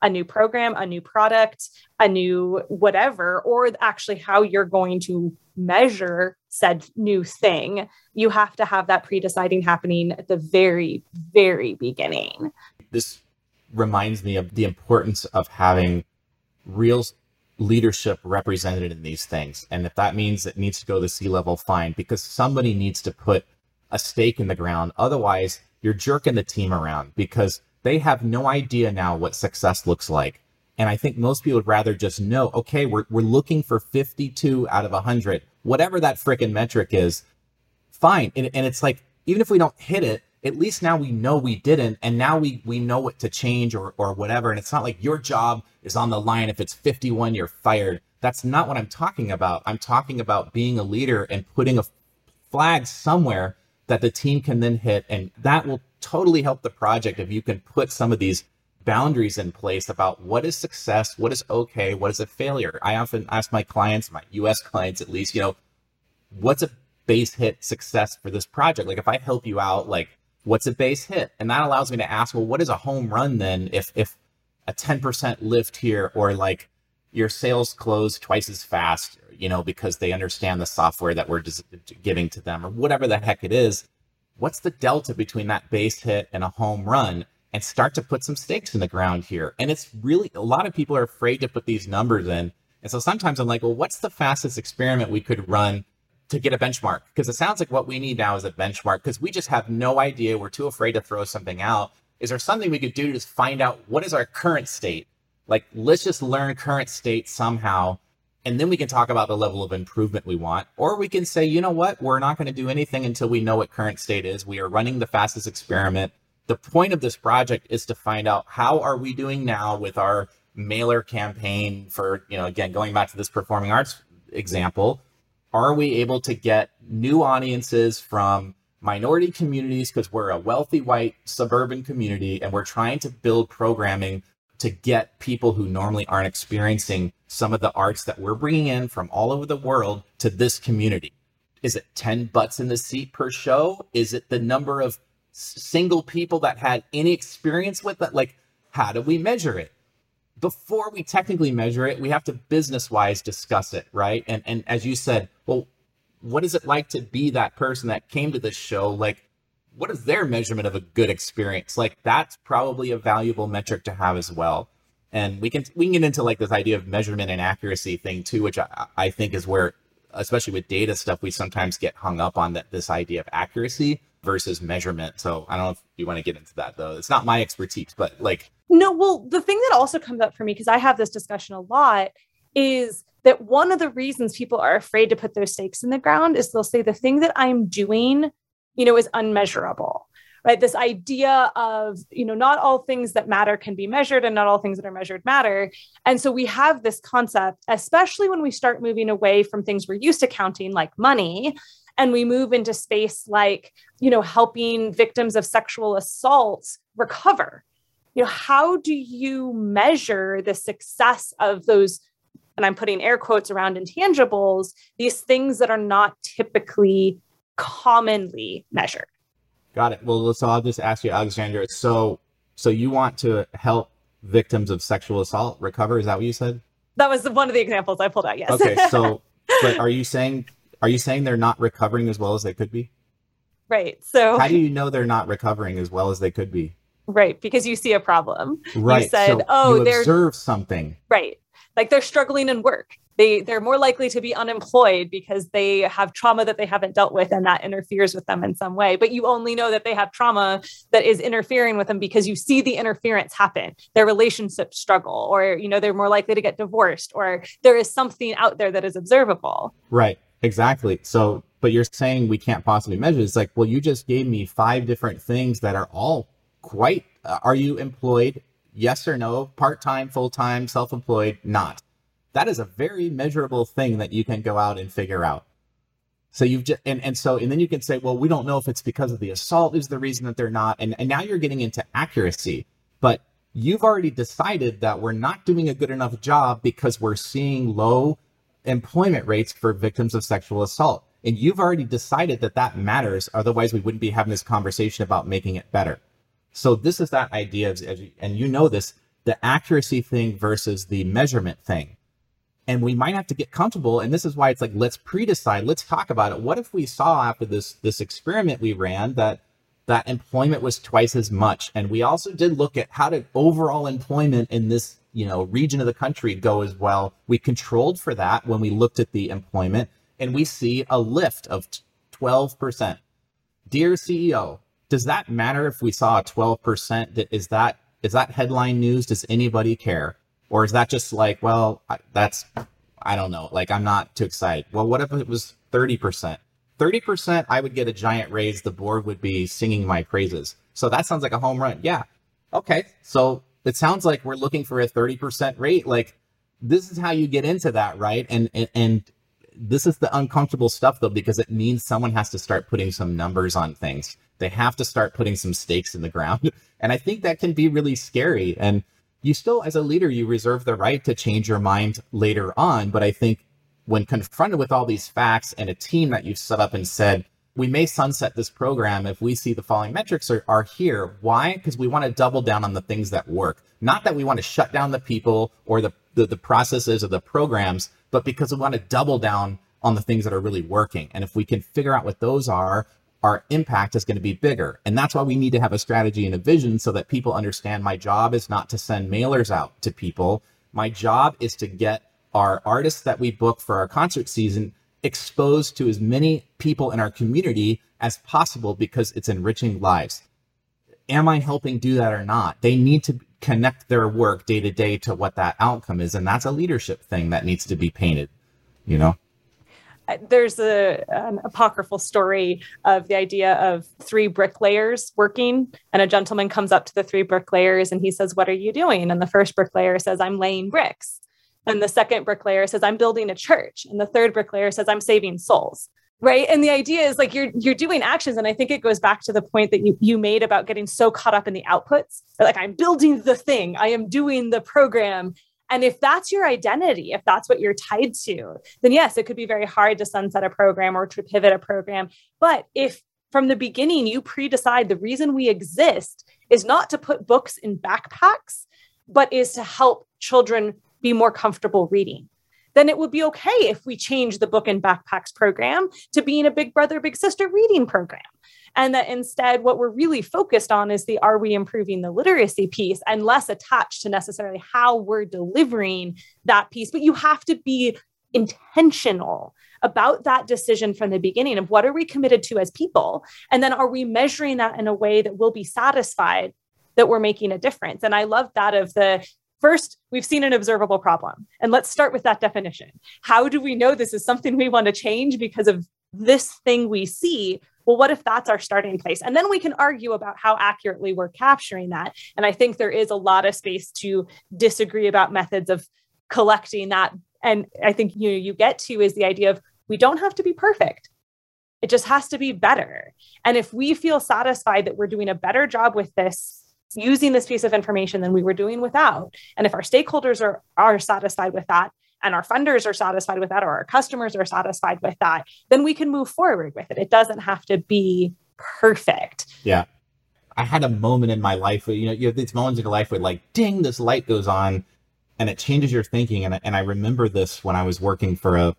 a new program, a new product, a new whatever, or actually how you're going to measure said new thing, you have to have that pre deciding happening at the very, very beginning. This reminds me of the importance of having real leadership represented in these things. And if that means it needs to go to C-level, fine, because somebody needs to put a stake in the ground. Otherwise, you're jerking the team around because they have no idea now what success looks like. And I think most people would rather just know, okay, we're, we're looking for 52 out of 100, whatever that freaking metric is, fine. And, and it's like, even if we don't hit it, at least now we know we didn't and now we we know what to change or or whatever and it's not like your job is on the line if it's 51 you're fired. That's not what i'm talking about. I'm talking about being a leader and putting a flag somewhere that the team can then hit and that will totally help the project if you can put some of these boundaries in place about what is success what is okay what is a failure. I often ask my clients my us clients at least you know what's a base hit success for this project? Like if i help you out like what's a base hit? And that allows me to ask, well, what is a home run then if if a 10% lift here or like your sales close twice as fast, you know, because they understand the software that we're giving to them or whatever the heck it is. What's the delta between that base hit and a home run? And start to put some stakes in the ground here. And it's really, a lot of people are afraid to put these numbers in. And so sometimes I'm like, well, what's the fastest experiment we could run to get a benchmark because it sounds like what we need now is a benchmark because we just have no idea. We're too afraid to throw something out. Is there something we could do to just find out what is our current state? Like, let's just learn current state somehow, and then we can talk about the level of improvement we want. Or we can say, you know what, we're not going to do anything until we know what current state is. We are running the fastest experiment. The point of this project is to find out how are we doing now with our mailer campaign for, you know, again, going back to this performing arts example are we able to get new audiences from minority communities because we're a wealthy white suburban community and we're trying to build programming to get people who normally aren't experiencing some of the arts that we're bringing in from all over the world to this community. Is it 10 butts in the seat per show? Is it the number of single people that had any experience with it? Like, how do we measure it? Before we technically measure it, we have to business wise discuss it, right? And and as you said, well, what is it like to be that person that came to this show? Like, what is their measurement of a good experience? Like, that's probably a valuable metric to have as well. And we can we can get into like this idea of measurement and accuracy thing too, which I, I think is where, especially with data stuff, we sometimes get hung up on that this idea of accuracy versus measurement. So I don't know if you want to get into that though. It's not my expertise, but like no, well, the thing that also comes up for me, because I have this discussion a lot, is that one of the reasons people are afraid to put those stakes in the ground is they'll say the thing that I'm doing, you know, is unmeasurable. Right. This idea of, you know, not all things that matter can be measured and not all things that are measured matter. And so we have this concept, especially when we start moving away from things we're used to counting, like money, and we move into space like, you know, helping victims of sexual assault recover. You know, how do you measure the success of those and I'm putting air quotes around intangibles, these things that are not typically commonly measured. Got it. Well, so I'll just ask you, Alexandra. So, so you want to help victims of sexual assault recover? Is that what you said? That was one of the examples I pulled out. Yes. Okay. So, but are you saying are you saying they're not recovering as well as they could be? Right. So, how do you know they're not recovering as well as they could be? Right, because you see a problem. Right. You said, so "Oh, you they're observe something." Right like they're struggling in work they they're more likely to be unemployed because they have trauma that they haven't dealt with and that interferes with them in some way but you only know that they have trauma that is interfering with them because you see the interference happen their relationships struggle or you know they're more likely to get divorced or there is something out there that is observable right exactly so but you're saying we can't possibly measure it's like well you just gave me five different things that are all quite uh, are you employed Yes or no, part time, full time, self employed, not. That is a very measurable thing that you can go out and figure out. So you've just, and, and so, and then you can say, well, we don't know if it's because of the assault is the reason that they're not. And, and now you're getting into accuracy, but you've already decided that we're not doing a good enough job because we're seeing low employment rates for victims of sexual assault. And you've already decided that that matters. Otherwise, we wouldn't be having this conversation about making it better. So this is that idea of, and you know this, the accuracy thing versus the measurement thing. And we might have to get comfortable. And this is why it's like, let's pre-decide, let's talk about it. What if we saw after this, this experiment we ran that that employment was twice as much? And we also did look at how did overall employment in this, you know, region of the country go as well. We controlled for that when we looked at the employment and we see a lift of 12%. Dear CEO, does that matter if we saw a 12%? Is that is that headline news? Does anybody care? Or is that just like, well, that's I don't know. Like I'm not too excited. Well, what if it was 30%? 30%, I would get a giant raise. The board would be singing my praises. So that sounds like a home run. Yeah. Okay. So it sounds like we're looking for a 30% rate. Like this is how you get into that, right? And and, and this is the uncomfortable stuff though, because it means someone has to start putting some numbers on things. They have to start putting some stakes in the ground. And I think that can be really scary. And you still, as a leader, you reserve the right to change your mind later on. But I think when confronted with all these facts and a team that you've set up and said, we may sunset this program if we see the following metrics are, are here. Why? Because we want to double down on the things that work. Not that we want to shut down the people or the, the, the processes or the programs, but because we want to double down on the things that are really working. And if we can figure out what those are, our impact is going to be bigger. And that's why we need to have a strategy and a vision so that people understand my job is not to send mailers out to people. My job is to get our artists that we book for our concert season exposed to as many people in our community as possible because it's enriching lives. Am I helping do that or not? They need to connect their work day to day to what that outcome is. And that's a leadership thing that needs to be painted, you know? Uh, there's a an apocryphal story of the idea of three bricklayers working and a gentleman comes up to the three bricklayers and he says what are you doing and the first bricklayer says i'm laying bricks and the second bricklayer says i'm building a church. And the third bricklayer says i'm saving souls. Right? And the idea is like you're you're doing actions. And i think it goes back to the point that you you made about getting so caught up in the outputs. Like i'm building the thing. I am doing the program. And if that's your identity, if that's what you're tied to, then yes, it could be very hard to sunset a program or to pivot a program. But if from the beginning you pre decide the reason we exist is not to put books in backpacks, but is to help children be more comfortable reading, then it would be okay if we change the book and backpacks program to being a big brother, big sister reading program. And that instead what we're really focused on is the are we improving the literacy piece and less attached to necessarily how we're delivering that piece. But you have to be intentional about that decision from the beginning of what are we committed to as people? And then are we measuring that in a way that we'll be satisfied that we're making a difference? And i love that of the First, we've seen an observable problem. And let's start with that definition. How do we know this is something we want to change because of this thing we see? well, what if that's our starting place? And then we can argue about how accurately we're capturing that. And I think there is a lot of space to disagree about methods of collecting that. And I think you you get to is the idea of we don't have to be perfect. It just has to be better. And if we feel satisfied that we're doing a better job with this using this piece of information than we were doing without. And if our stakeholders are, are satisfied with that, and our funders are satisfied with that, or our customers are satisfied with that, then we can move forward with it. It doesn't have to be perfect. Yeah. I had a moment in my life where, you know, you have these moments in your life where like, ding, this light goes on and it changes your thinking. And, and I remember this when I was working for a,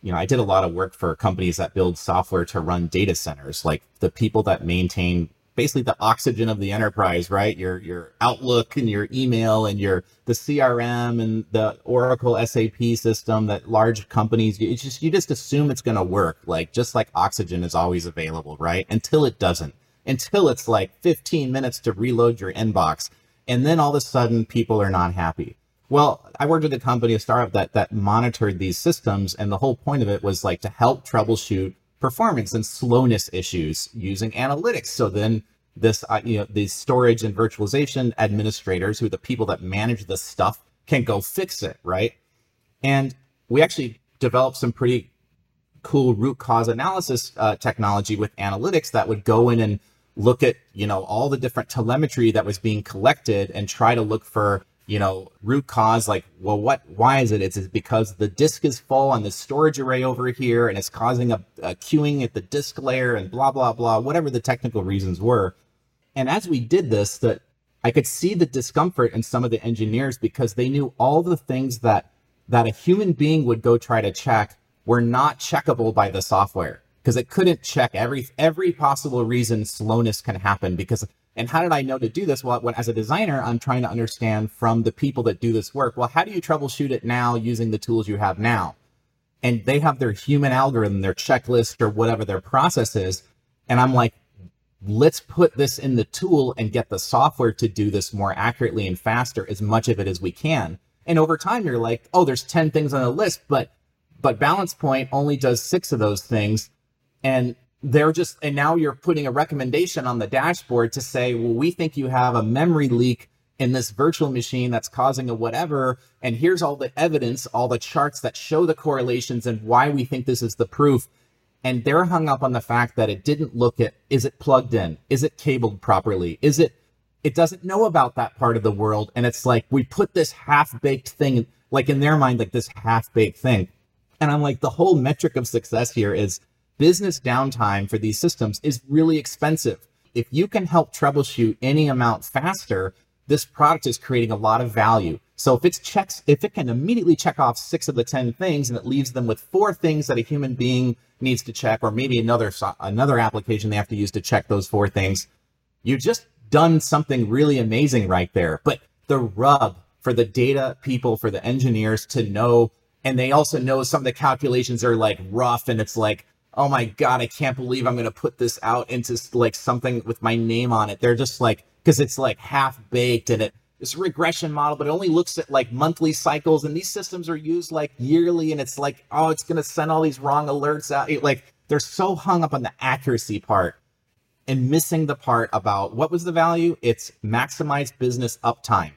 you know, I did a lot of work for companies that build software to run data centers, like the people that maintain basically the oxygen of the enterprise, right? Your your Outlook and your email and your the CRM and the Oracle SAP system that large companies you just you just assume it's going to work, like just like oxygen is always available, right? Until it doesn't. Until it's like 15 minutes to reload your inbox, and then all of a sudden people are not happy. Well, I worked with a company, a startup that that monitored these systems, and the whole point of it was like to help troubleshoot performance and slowness issues using analytics. So then this, uh, you know, these storage and virtualization administrators, who are the people that manage this stuff, can go fix it, right? And we actually developed some pretty cool root cause analysis uh, technology with analytics that would go in and look at, you know, all the different telemetry that was being collected and try to look for you know, root cause, like, well, what, why is it? It's because the disk is full on the storage array over here and it's causing a, a queuing at the disk layer and blah, blah, blah, whatever the technical reasons were. And as we did this, that I could see the discomfort in some of the engineers because they knew all the things that, that a human being would go try to check were not checkable by the software because it couldn't check every every possible reason slowness can happen because and how did I know to do this? Well, when, as a designer, I'm trying to understand from the people that do this work, well, how do you troubleshoot it now using the tools you have now? And they have their human algorithm, their checklist, or whatever their process is. And I'm like, let's put this in the tool and get the software to do this more accurately and faster, as much of it as we can. And over time, you're like, oh, there's 10 things on the list, but but Balance Point only does six of those things. And they're just and now you're putting a recommendation on the dashboard to say well we think you have a memory leak in this virtual machine that's causing a whatever. And here's all the evidence all the charts that show the correlations and why we think this is the proof. And they're hung up on the fact that it didn't look at is it plugged in? Is it cabled properly? Is it it doesn't know about that part of the world. And it's like we put this half baked thing like in their mind like this half baked thing. And i'm like the whole metric of success here is business downtime for these systems is really expensive. If you can help troubleshoot any amount faster, this product is creating a lot of value. So if it's checks, if it can immediately check off six of the 10 things and it leaves them with four things that a human being needs to check, or maybe another, another application they have to use to check those four things, you've just done something really amazing right there. But the rub for the data people, for the engineers to know, and they also know some of the calculations are like rough and it's like, oh my god, I can't believe I'm gonna put this out into like something with my name on it. They're just like because it's like half baked and it it's a regression model, but it only looks at like monthly cycles, and these systems are used like yearly, and it's like, oh, it's gonna send all these wrong alerts out. It, like they're so hung up on the accuracy part and missing the part about what was the value? It's maximize business uptime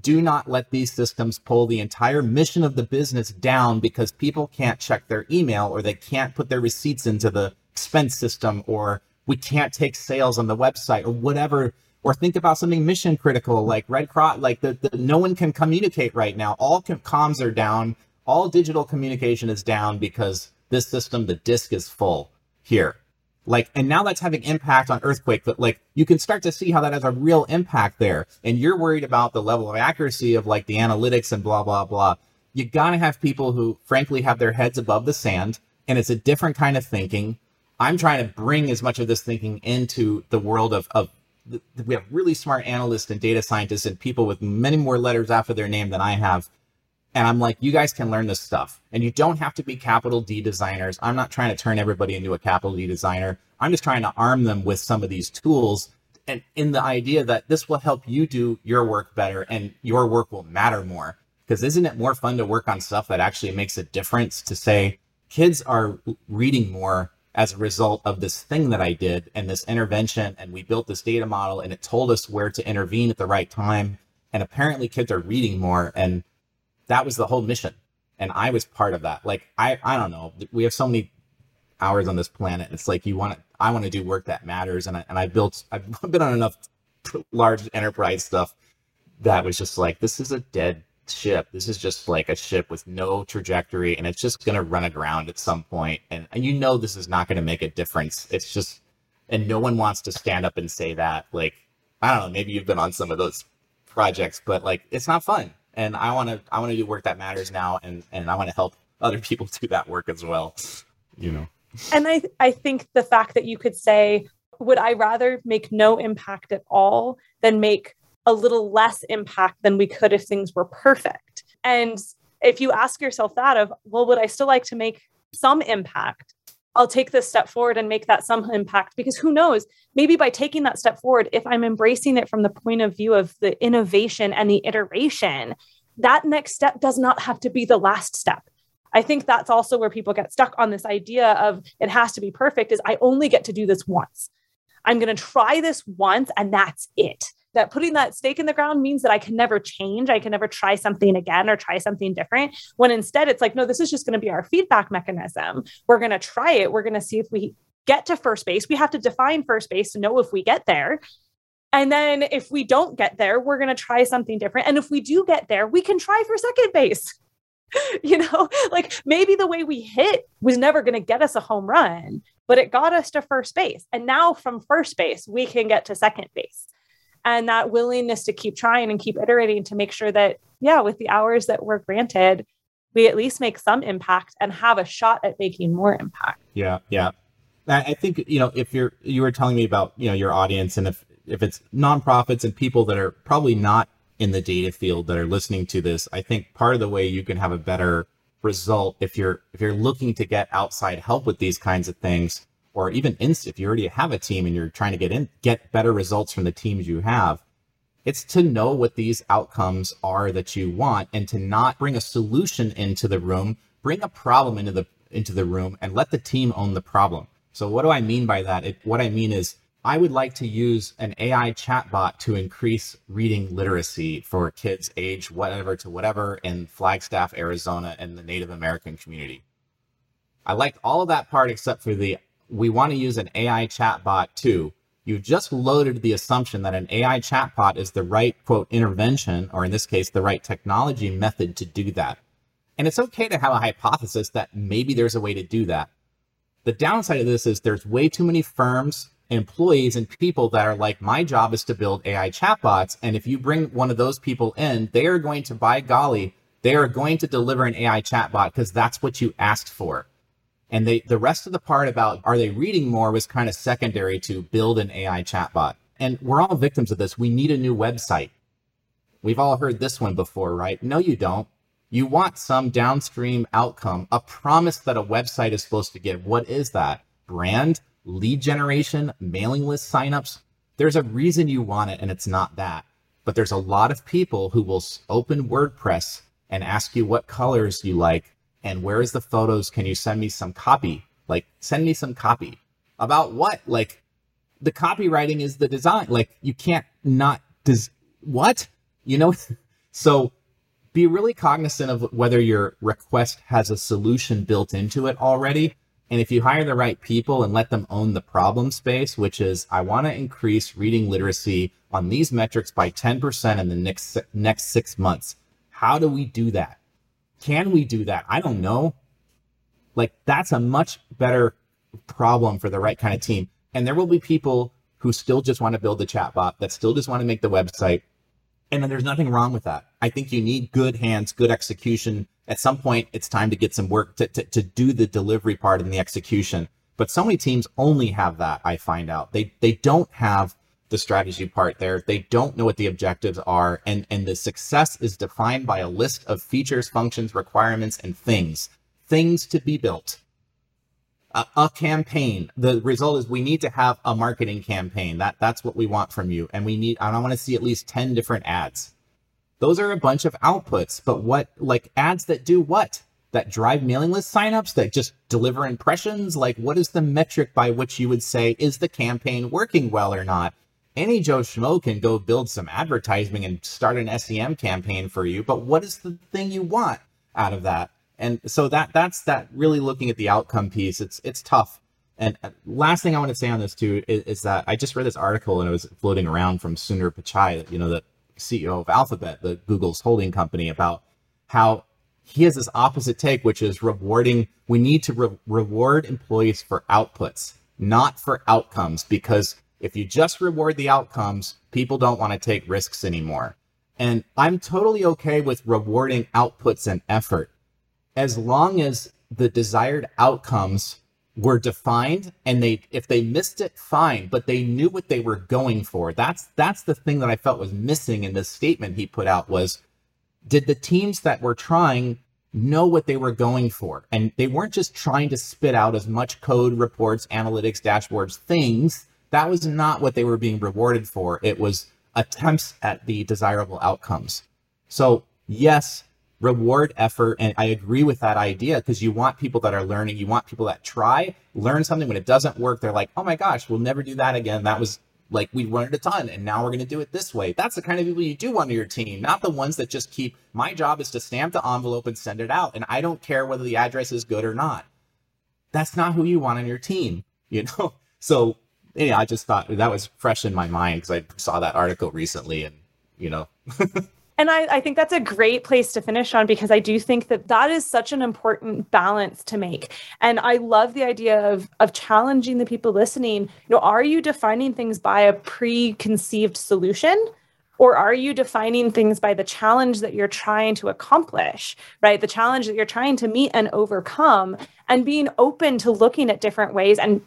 do not let these systems pull the entire mission of the business down because people can't check their email or they can't put their receipts into the expense system or we can't take sales on the website or whatever. Or think about something mission critical like red cross like the, the no one can communicate right now. All comms are down. All digital communication is down because this system the disk is full here like, and now that's having impact on earthquake, but like you can start to see how that has a real impact there. And you're worried about the level of accuracy of like the analytics and blah, blah, blah. You gotta have people who frankly have their heads above the sand and it's a different kind of thinking. I'm trying to bring as much of this thinking into the world of, of we have really smart analysts and data scientists and people with many more letters after their name than I have and I'm like, you guys can learn this stuff. And you don't have to be capital D designers. I'm not trying to turn everybody into a capital D designer. I'm just trying to arm them with some of these tools and in the idea that this will help you do your work better and your work will matter more. Because isn't it more fun to work on stuff that actually makes a difference to say kids are reading more as a result of this thing that I did and this intervention and we built this data model and it told us where to intervene at the right time. And apparently kids are reading more and that was the whole mission and i was part of that like i i don't know we have so many hours on this planet. It's like you want to, I want to do work that matters. And I, and I built, I've been on enough large enterprise stuff that was just like, this is a dead ship. This is just like a ship with no trajectory and it's just going to run aground at some point. And, and you know, this is not going to make a difference. It's just, and no one wants to stand up and say that. Like, I don't know, maybe you've been on some of those projects, but like, it's not fun. And I want to, I want to do work that matters now. And, and I want to help other people do that work as well, you know? And I, I think the fact that you could say, would I rather make no impact at all than make a little less impact than we could if things were perfect. And if you ask yourself that of, well, would I still like to make some impact? I'll take this step forward and make that some impact because who knows, maybe by taking that step forward, if I'm embracing it from the point of view of the innovation and the iteration, that next step does not have to be the last step. I think that's also where people get stuck on this idea of it has to be perfect is I only get to do this once. I'm going to try this once and that's it that putting that stake in the ground means that I can never change. I can never try something again or try something different. When instead it's like, no, this is just going to be our feedback mechanism. We're going to try it. We're going to see if we get to first base. We have to define first base to know if we get there. And then if we don't get there, we're going to try something different. And if we do get there, we can try for second base. you know, like maybe the way we hit was never going to get us a home run, but it got us to first base. And now from first base, we can get to second base and that willingness to keep trying and keep iterating to make sure that yeah with the hours that we're granted we at least make some impact and have a shot at making more impact. Yeah yeah. I think you know if you're you were telling me about you know your audience and if if it's nonprofits and people that are probably not in the data field that are listening to this i think part of the way you can have a better result if you're if you're looking to get outside help with these kinds of things or even if you already have a team and you're trying to get in get better results from the teams you have it's to know what these outcomes are that you want and to not bring a solution into the room bring a problem into the into the room and let the team own the problem. So what do i mean by that? It, what i mean is i would like to use an ai chatbot to increase reading literacy for kids age whatever to whatever in flagstaff arizona and the native american community. I liked all of that part except for the we want to use an AI chatbot too. You just loaded the assumption that an AI chatbot is the right, quote, intervention, or in this case, the right technology method to do that. And it's okay to have a hypothesis that maybe there's a way to do that. The downside of this is there's way too many firms, employees, and people that are like, my job is to build AI chatbots. And if you bring one of those people in, they are going to, by golly, they are going to deliver an AI chatbot because that's what you asked for. And they, the rest of the part about are they reading more was kind of secondary to build an AI chatbot. And we're all victims of this. We need a new website. We've all heard this one before, right? No, you don't. You want some downstream outcome, a promise that a website is supposed to give. What is that? Brand, lead generation, mailing list signups. There's a reason you want it, and it's not that. But there's a lot of people who will open WordPress and ask you what colors you like and where is the photos? Can you send me some copy? Like, send me some copy. About what? Like, the copywriting is the design. Like, you can't not does what? You know? so be really cognizant of whether your request has a solution built into it already. And if you hire the right people and let them own the problem space, which is I want to increase reading literacy on these metrics by 10% in the next next 6 months. How do we do that? Can we do that? I don't know. Like that's a much better problem for the right kind of team. And there will be people who still just want to build the chatbot, that still just want to make the website. And then there's nothing wrong with that. I think you need good hands, good execution. At some point, it's time to get some work to, to, to do the delivery part and the execution. But so many teams only have that, I find out. They they don't have the strategy part there. They don't know what the objectives are. And, and the success is defined by a list of features, functions, requirements, and things, things to be built. A, a campaign. The result is we need to have a marketing campaign. That that's what we want from you. And we need, I want to see at least 10 different ads. Those are a bunch of outputs, but what like ads that do what? That drive mailing list signups that just deliver impressions? Like what is the metric by which you would say is the campaign working well or not? Any Joe Schmo can go build some advertising and start an SEM campaign for you. But what is the thing you want out of that? And so that that's that really looking at the outcome piece. It's it's tough. And uh, last thing I want to say on this too is, is that I just read this article and it was floating around from Sundar Pichai, you know, the CEO of Alphabet, the Google's holding company, about how he has this opposite take, which is rewarding. We need to re- reward employees for outputs, not for outcomes, because if you just reward the outcomes, people don't want to take risks anymore. And I'm totally okay with rewarding outputs and effort as long as the desired outcomes were defined and they if they missed it fine but they knew what they were going for that's that's the thing that i felt was missing in this statement he put out was did the teams that were trying know what they were going for and they weren't just trying to spit out as much code reports analytics dashboards things that was not what they were being rewarded for it was attempts at the desirable outcomes so yes reward effort. And I agree with that idea because you want people that are learning, you want people that try, learn something. When it doesn't work, they're like, oh my gosh, we'll never do that again. That was like we learned a ton and now we're going to do it this way. That's the kind of people you do want on your team, not the ones that just keep my job is to stamp the envelope and send it out. And I don't care whether the address is good or not. That's not who you want on your team, you know? So yeah, I just thought that was fresh in my mind because I saw that article recently and, you know, And I, I, think that's a great place to finish on because I do think that that is such an important balance to make. And I love the idea of, of challenging the people listening. You know, are you defining things by a preconceived solution? Or are you defining things by the challenge that you're trying to accomplish, right? The challenge that you're trying to meet and overcome, and being open to looking at different ways and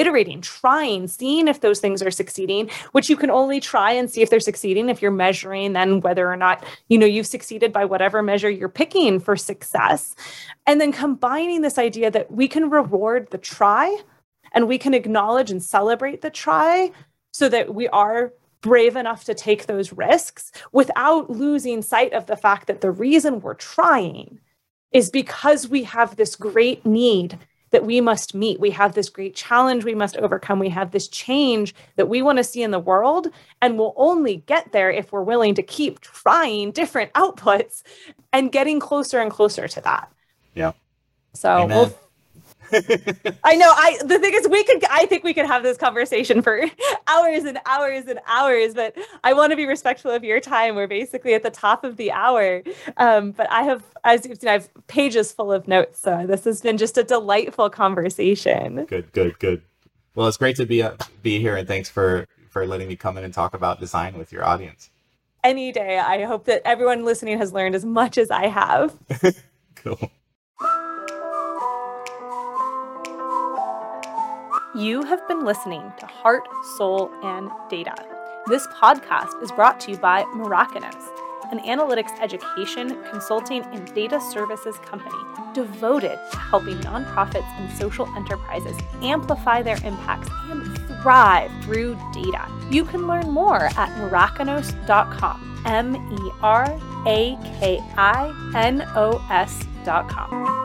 iterating, trying, seeing if those things are succeeding, which you can only try and see if they're succeeding if you're measuring then whether or not, you know, you've succeeded by whatever measure you're picking for success. And then combining this idea that we can reward the try and we can acknowledge and celebrate the try so that we are brave enough to take those risks without losing sight of the fact that the reason we're trying is because we have this great need that we must meet. We have this great challenge we must overcome. We have this change that we want to see in the world. And we'll only get there if we're willing to keep trying different outputs and getting closer and closer to that. Yeah. So we'll I know. I the thing is, we could. I think we could have this conversation for hours and hours and hours. But I want to be respectful of your time. We're basically at the top of the hour. Um, but I have, as you've seen, I have pages full of notes. So this has been just a delightful conversation. Good, good, good. Well, it's great to be uh, be here, and thanks for for letting me come in and talk about design with your audience. Any day. I hope that everyone listening has learned as much as I have. cool. You have been listening to Heart, Soul, and Data. This podcast is brought to you by Merakinos, an analytics education, consulting, and data services company devoted to helping nonprofits and social enterprises amplify their impacts and thrive through data. You can learn more at merakinos.com. M E R A K I N O S.com.